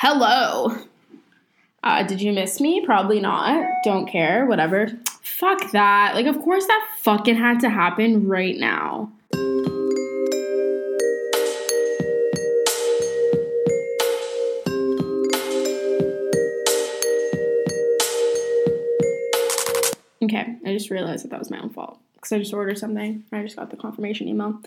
Hello. Uh, did you miss me? Probably not. Don't care. Whatever. Fuck that. Like, of course that fucking had to happen right now. Okay, I just realized that that was my own fault because I just ordered something. I just got the confirmation email.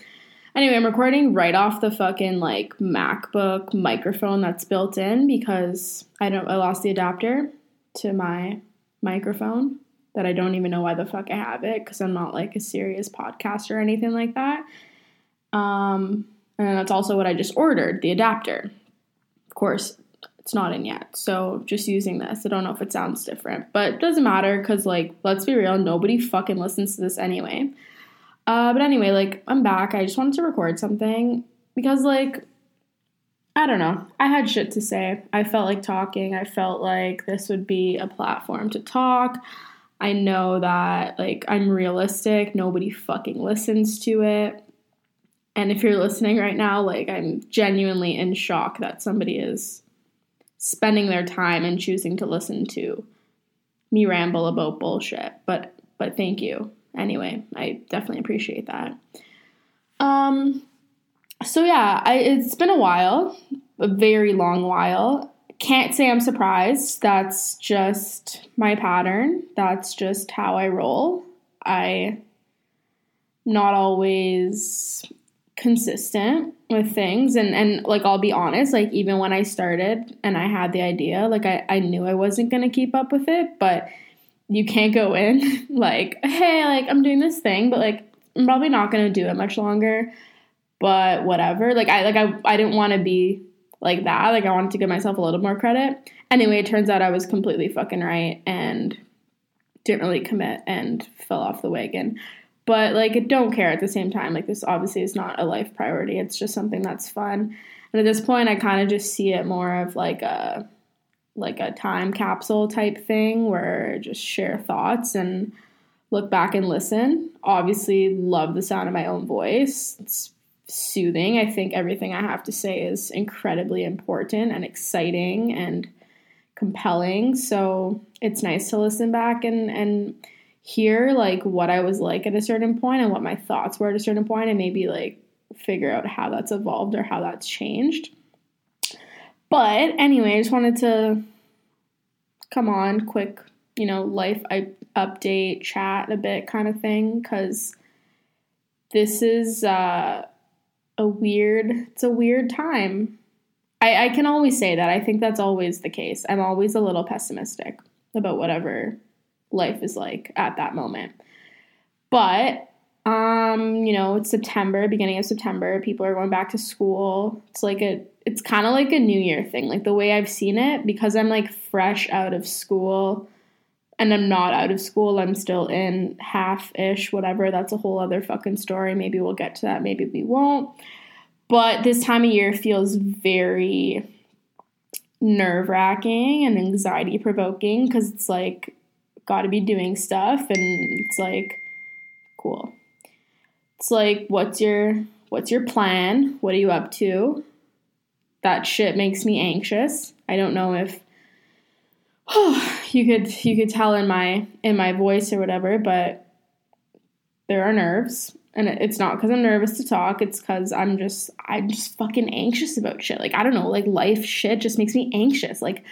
Anyway, I'm recording right off the fucking like MacBook microphone that's built in because I don't I lost the adapter to my microphone that I don't even know why the fuck I have it because I'm not like a serious podcaster or anything like that. Um, and that's also what I just ordered, the adapter. Of course, it's not in yet. So just using this. I don't know if it sounds different, but it doesn't matter because like let's be real, nobody fucking listens to this anyway. Uh, but anyway, like I'm back. I just wanted to record something because like I don't know. I had shit to say. I felt like talking. I felt like this would be a platform to talk. I know that like I'm realistic. Nobody fucking listens to it. And if you're listening right now, like I'm genuinely in shock that somebody is spending their time and choosing to listen to me ramble about bullshit. But but thank you anyway, I definitely appreciate that. Um, so yeah, I, it's been a while, a very long while. Can't say I'm surprised. That's just my pattern. That's just how I roll. I not always consistent with things and and like I'll be honest like even when I started and I had the idea like I I knew I wasn't going to keep up with it but you can't go in like, hey, like I'm doing this thing, but like I'm probably not gonna do it much longer. But whatever. Like I like I I didn't want to be like that. Like I wanted to give myself a little more credit. Anyway, it turns out I was completely fucking right and didn't really commit and fell off the wagon. But like don't care at the same time. Like this obviously is not a life priority. It's just something that's fun. And at this point I kind of just see it more of like a like a time capsule type thing where I just share thoughts and look back and listen. Obviously, love the sound of my own voice. It's soothing. I think everything I have to say is incredibly important and exciting and compelling. So it's nice to listen back and and hear like what I was like at a certain point and what my thoughts were at a certain point and maybe like figure out how that's evolved or how that's changed. But anyway, I just wanted to come on, quick, you know, life update, chat a bit kind of thing, because this is uh, a weird, it's a weird time. I, I can always say that. I think that's always the case. I'm always a little pessimistic about whatever life is like at that moment. But um, you know, it's September, beginning of September, people are going back to school. It's like a it's kind of like a new year thing. Like the way I've seen it because I'm like fresh out of school and I'm not out of school. I'm still in half-ish whatever. That's a whole other fucking story. Maybe we'll get to that, maybe we won't. But this time of year feels very nerve-wracking and anxiety provoking cuz it's like got to be doing stuff and it's like cool it's like, what's your what's your plan? What are you up to? That shit makes me anxious. I don't know if oh, you could you could tell in my in my voice or whatever, but there are nerves and it's not because I'm nervous to talk. It's because I'm just I'm just fucking anxious about shit. Like I don't know, like life shit just makes me anxious. Like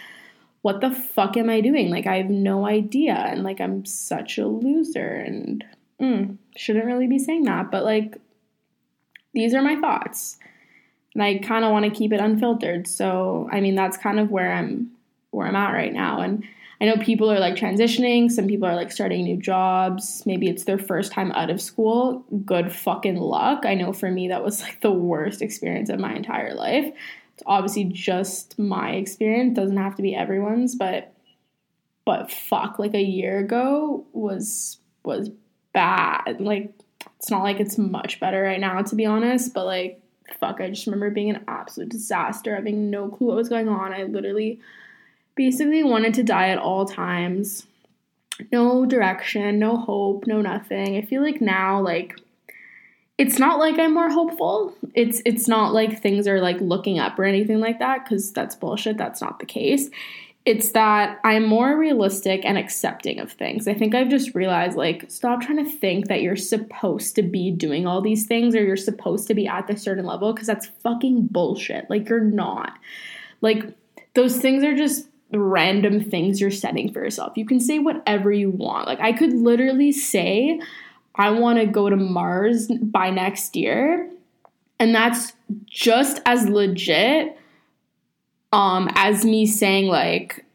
what the fuck am I doing? Like I have no idea, and like I'm such a loser, and mm, shouldn't really be saying that, but like these are my thoughts. And I kind of want to keep it unfiltered. So, I mean, that's kind of where I'm where I'm at right now. And I know people are like transitioning, some people are like starting new jobs. Maybe it's their first time out of school. Good fucking luck. I know for me that was like the worst experience of my entire life. It's obviously just my experience, doesn't have to be everyone's, but but fuck, like a year ago was was bad. Like, it's not like it's much better right now, to be honest, but like, fuck, I just remember being an absolute disaster, having no clue what was going on. I literally basically wanted to die at all times. No direction, no hope, no nothing. I feel like now, like, it's not like I'm more hopeful. It's it's not like things are like looking up or anything like that cuz that's bullshit. That's not the case. It's that I'm more realistic and accepting of things. I think I've just realized like stop trying to think that you're supposed to be doing all these things or you're supposed to be at this certain level cuz that's fucking bullshit. Like you're not. Like those things are just random things you're setting for yourself. You can say whatever you want. Like I could literally say I want to go to Mars by next year. And that's just as legit um as me saying like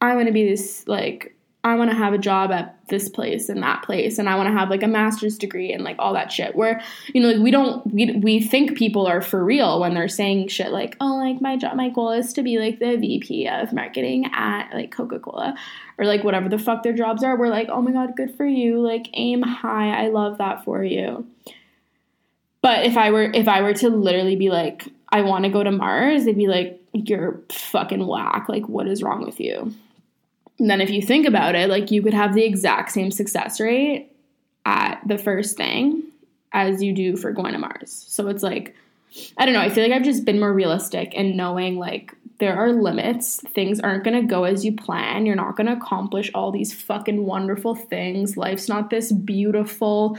I want to be this like I want to have a job at this place and that place and I want to have like a master's degree and like all that shit. Where you know like we don't we, we think people are for real when they're saying shit like oh like my job my goal is to be like the VP of marketing at like Coca-Cola or like whatever the fuck their jobs are. We're like oh my god good for you. Like aim high. I love that for you. But if I were if I were to literally be like I want to go to Mars they'd be like you're fucking whack like what is wrong with you and then if you think about it, like you could have the exact same success rate at the first thing as you do for going to Mars. So it's like, I don't know, I feel like I've just been more realistic and knowing like there are limits. Things aren't going to go as you plan. You're not going to accomplish all these fucking wonderful things. Life's not this beautiful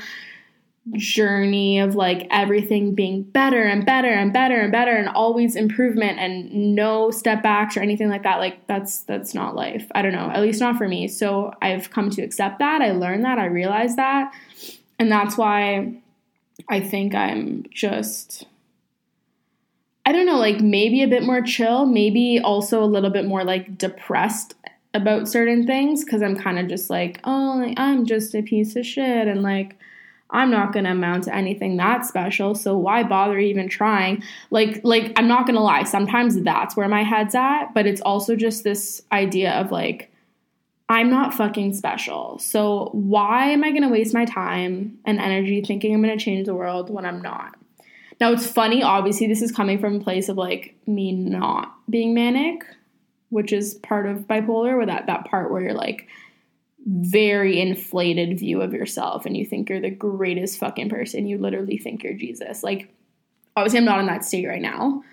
journey of like everything being better and better and better and better and always improvement and no step backs or anything like that like that's that's not life. I don't know at least not for me. So i've come to accept that. I learned that. I realized that. And that's why i think i'm just i don't know like maybe a bit more chill maybe also a little bit more like depressed about certain things because i'm kind of just like oh like, i'm just a piece of shit and like I'm not going to amount to anything that special, so why bother even trying? Like like I'm not going to lie, sometimes that's where my head's at, but it's also just this idea of like I'm not fucking special. So why am I going to waste my time and energy thinking I'm going to change the world when I'm not? Now it's funny, obviously this is coming from a place of like me not being manic, which is part of bipolar, where that that part where you're like very inflated view of yourself and you think you're the greatest fucking person. You literally think you're Jesus. Like, obviously, I'm not in that state right now.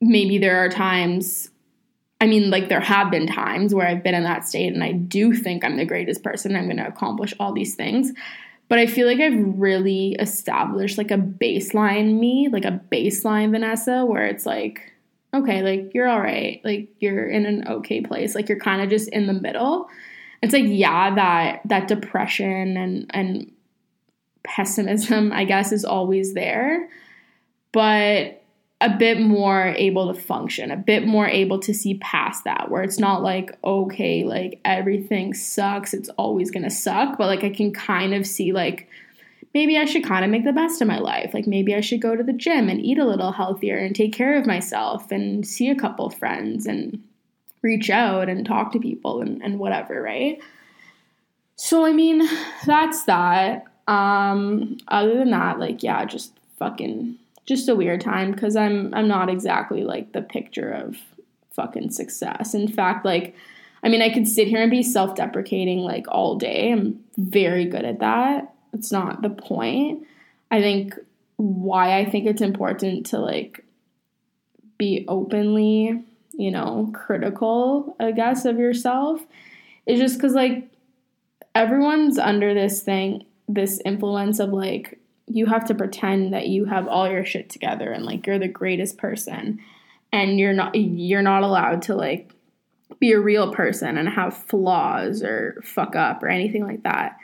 Maybe there are times, I mean, like, there have been times where I've been in that state and I do think I'm the greatest person. I'm going to accomplish all these things. But I feel like I've really established like a baseline me, like a baseline Vanessa, where it's like, okay, like, you're all right. Like, you're in an okay place. Like, you're kind of just in the middle it's like yeah that that depression and and pessimism i guess is always there but a bit more able to function a bit more able to see past that where it's not like okay like everything sucks it's always going to suck but like i can kind of see like maybe i should kind of make the best of my life. Like maybe i should go to the gym and eat a little healthier and take care of myself and see a couple friends and reach out and talk to people and, and whatever, right? So I mean, that's that. Um, other than that, like yeah, just fucking just a weird time because I'm I'm not exactly like the picture of fucking success. In fact, like I mean, I could sit here and be self-deprecating like all day. I'm very good at that. It's not the point. I think why I think it's important to like be openly you know, critical, I guess, of yourself. Is just because, like, everyone's under this thing, this influence of like, you have to pretend that you have all your shit together and like you're the greatest person. And you're not you're not allowed to like be a real person and have flaws or fuck up or anything like that.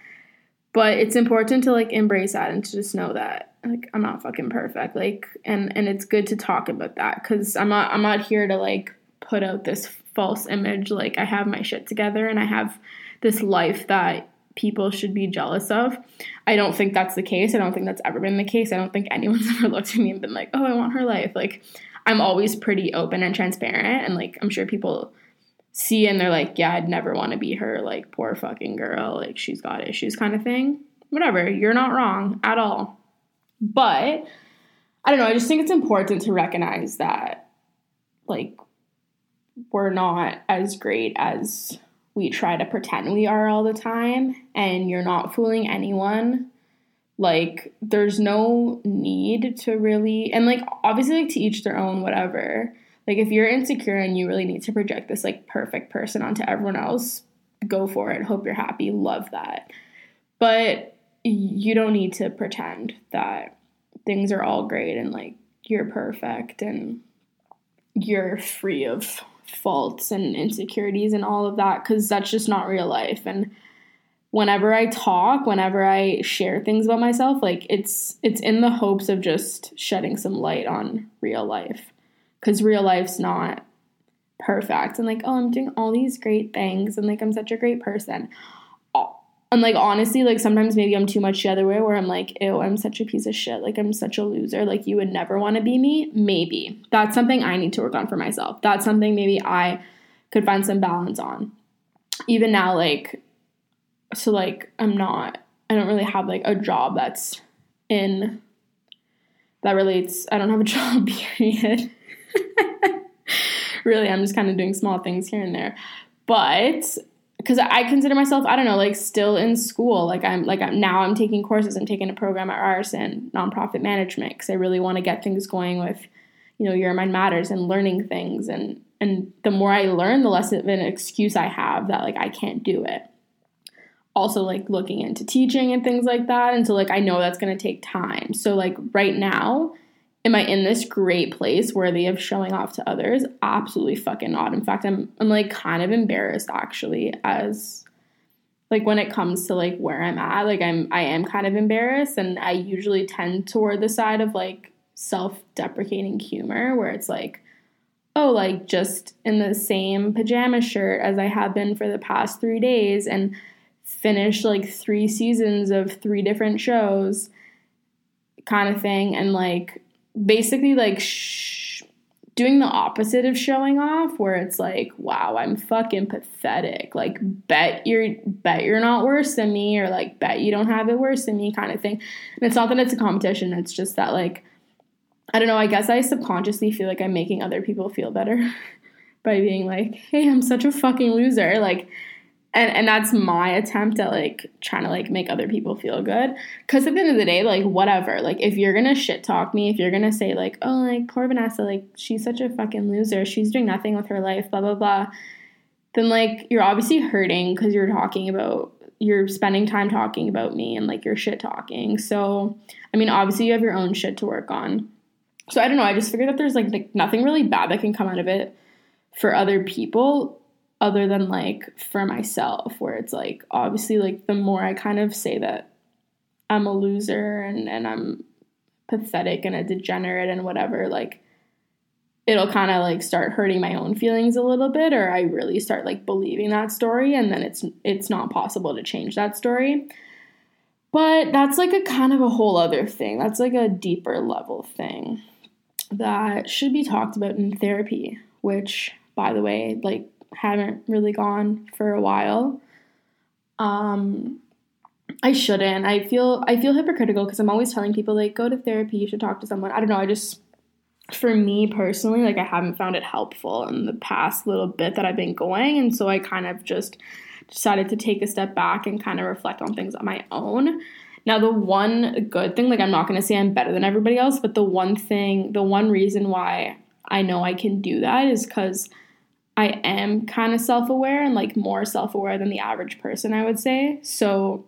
But it's important to like embrace that and to just know that like I'm not fucking perfect like and and it's good to talk about that cuz I'm not I'm not here to like put out this false image like I have my shit together and I have this life that people should be jealous of. I don't think that's the case. I don't think that's ever been the case. I don't think anyone's ever looked at me and been like, "Oh, I want her life." Like I'm always pretty open and transparent and like I'm sure people see and they're like, "Yeah, I'd never want to be her like poor fucking girl, like she's got issues kind of thing." Whatever, you're not wrong at all. But I don't know, I just think it's important to recognize that like we're not as great as we try to pretend we are all the time and you're not fooling anyone Like, there's no need to really, and like, obviously, like, to each their own, whatever. Like, if you're insecure and you really need to project this, like, perfect person onto everyone else, go for it. Hope you're happy. Love that. But you don't need to pretend that things are all great and, like, you're perfect and you're free of faults and insecurities and all of that because that's just not real life. And, whenever I talk, whenever I share things about myself, like it's it's in the hopes of just shedding some light on real life cuz real life's not perfect and like oh I'm doing all these great things and like I'm such a great person. And like honestly, like sometimes maybe I'm too much the other way where I'm like, ew, I'm such a piece of shit. Like I'm such a loser. Like you would never want to be me. Maybe. That's something I need to work on for myself. That's something maybe I could find some balance on. Even now, like so like I'm not I don't really have like a job that's in that relates I don't have a job period. really, I'm just kind of doing small things here and there. But because I consider myself, I don't know, like still in school. Like I'm like I'm now I'm taking courses. I'm taking a program at Ryerson, nonprofit management, because I really want to get things going with, you know, Your Mind Matters and learning things. And and the more I learn, the less of an excuse I have that like I can't do it also like looking into teaching and things like that. And so like I know that's going to take time. So like right now, am I in this great place worthy of showing off to others? Absolutely fucking not. In fact, I'm I'm like kind of embarrassed actually as like when it comes to like where I'm at, like I'm I am kind of embarrassed and I usually tend toward the side of like self-deprecating humor where it's like oh, like just in the same pajama shirt as I have been for the past 3 days and finished like three seasons of three different shows kind of thing and like basically like sh- doing the opposite of showing off where it's like wow i'm fucking pathetic. Like bet you're bet you're not worse than me or like bet you don't have it worse than me kind of thing. And it's not that it's a competition it's just that like i don't know i guess i subconsciously feel like i'm making other people feel better by being like hey i'm such a fucking loser. Like and and that's my attempt at like trying to like make other people feel good. Because at the end of the day like whatever. Like if you're gonna shit talk me if you're gonna say like oh like poor vanessa like she's such a fucking loser. She's doing nothing with her life blah blah blah then like you're obviously hurting because you're talking about you're spending time talking about me and like you're shit talking. So i mean obviously you have your own shit to work on. So i don't know. I just figured that there's like, like nothing really bad that can come out of it for other people other than like for myself where it's like obviously like the more I kind of say that I'm a loser and and I'm pathetic and a degenerate and whatever like it'll kind of like start hurting my own feelings a little bit or I really start like believing that story and then it's it's not possible to change that story. But that's like a kind of a whole other thing. That's like a deeper level thing that should be talked about in therapy, which by the way, like haven't really gone for a while. Um, I shouldn't. I feel I feel hypocritical because I'm always telling people like go to therapy, you should talk to someone. I don't know. I just for me personally, like I haven't found it helpful in the past little bit that I've been going, and so I kind of just decided to take a step back and kind of reflect on things on my own. Now, the one good thing, like I'm not going to say I'm better than everybody else, but the one thing, the one reason why I know I can do that is because I am kind of self aware and like more self aware than the average person, I would say. So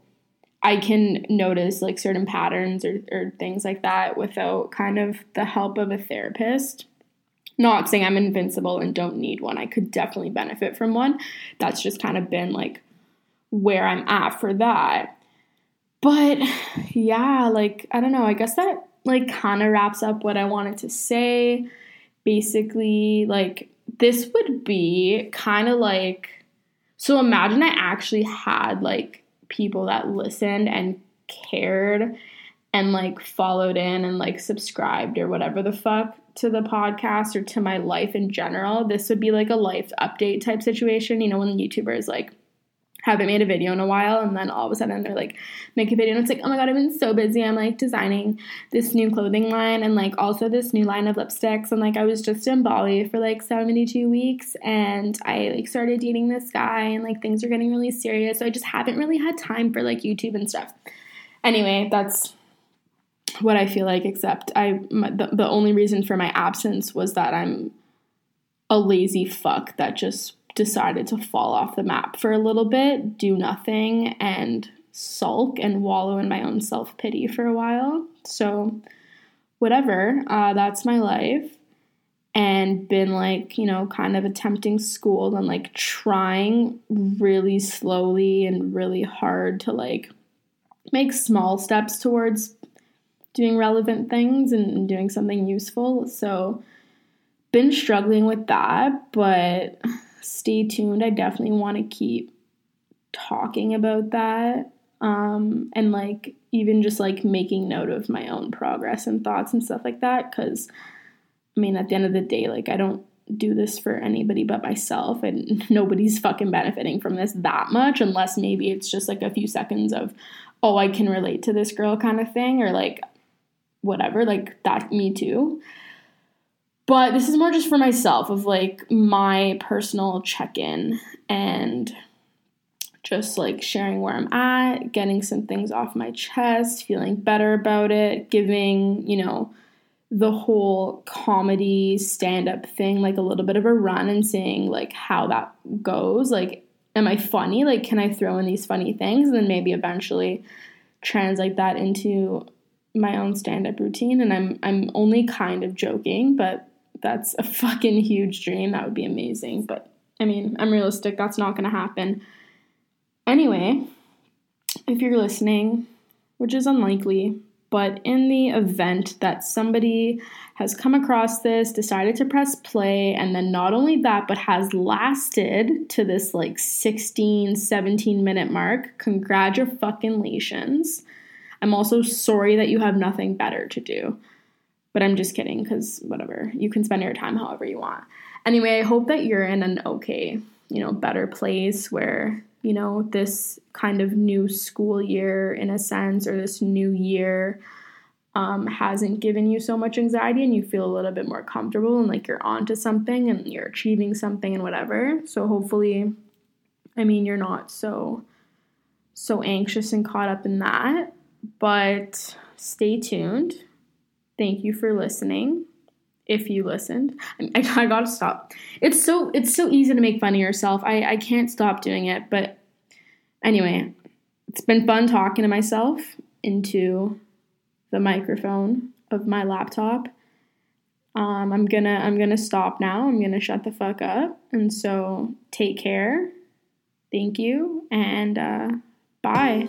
I can notice like certain patterns or, or things like that without kind of the help of a therapist. Not saying I'm invincible and don't need one. I could definitely benefit from one. That's just kind of been like where I'm at for that. But yeah, like I don't know, I guess that like kind of wraps up what I wanted to say. Basically, like this would be kind of like so imagine I actually had like people that listened and cared and like followed in and like subscribed or whatever the fuck to the podcast or to my life in general. This would be like a life update type situation, you know, when the YouTubers like haven't made a video in a while and then all of a sudden they're like make a video and it's like oh my god i've been so busy. I'm like designing this new clothing line and like also this new line of lipsticks and like i was just in bali for like 72 weeks and i like started dating this guy and like things are getting really serious so i just haven't really had time for like youtube and stuff. Anyway that's what I feel like, except I my, the, the only reason for my absence was that I'm a lazy fuck that just decided to fall off the map for a little bit, do nothing, and sulk and wallow in my own self pity for a while. So, whatever, uh, that's my life. And been like, you know, kind of attempting school and like trying really slowly and really hard to like make small steps towards doing relevant things and doing something useful. So, been struggling with that, but stay tuned. I definitely want to keep talking about that. Um, and like even just like making note of my own progress and thoughts and stuff like that. Cause I mean, at the end of the day, like I don't do this for anybody but myself, and nobody's fucking benefiting from this that much, unless maybe it's just like a few seconds of, oh, I can relate to this girl kind of thing, or like whatever, like that, me too. But this is more just for myself of like my personal check in and just like sharing where I'm at, getting some things off my chest, feeling better about it, giving, you know, the whole comedy stand up thing like a little bit of a run and seeing like how that goes. Like, am I funny? Like, can I throw in these funny things and then maybe eventually translate that into my own stand up routine? And I'm I'm only kind of joking, but that's a fucking huge dream. That would be amazing. But I mean, I'm realistic. That's not going to happen. Anyway, if you're listening, which is unlikely, but in the event that somebody has come across this, decided to press play, and then not only that, but has lasted to this like 16, 17 minute mark, congratulations. I'm also sorry that you have nothing better to do. But I'm just kidding because whatever. You can spend your time however you want. Anyway, I hope that you're in an okay, you know, better place where, you know, this kind of new school year, in a sense, or this new year um, hasn't given you so much anxiety and you feel a little bit more comfortable and like you're onto something and you're achieving something and whatever. So hopefully, I mean, you're not so so anxious and caught up in that. But stay tuned Thank you for listening. If you listened, I, I, gotta stop. It's so it's so easy to make fun of yourself. I I can't stop doing it. But anyway, it's been fun talking to myself into the microphone of my laptop. Um, I'm gonna I'm gonna stop now. I'm gonna shut the fuck up. And so take care. Thank you and uh, bye.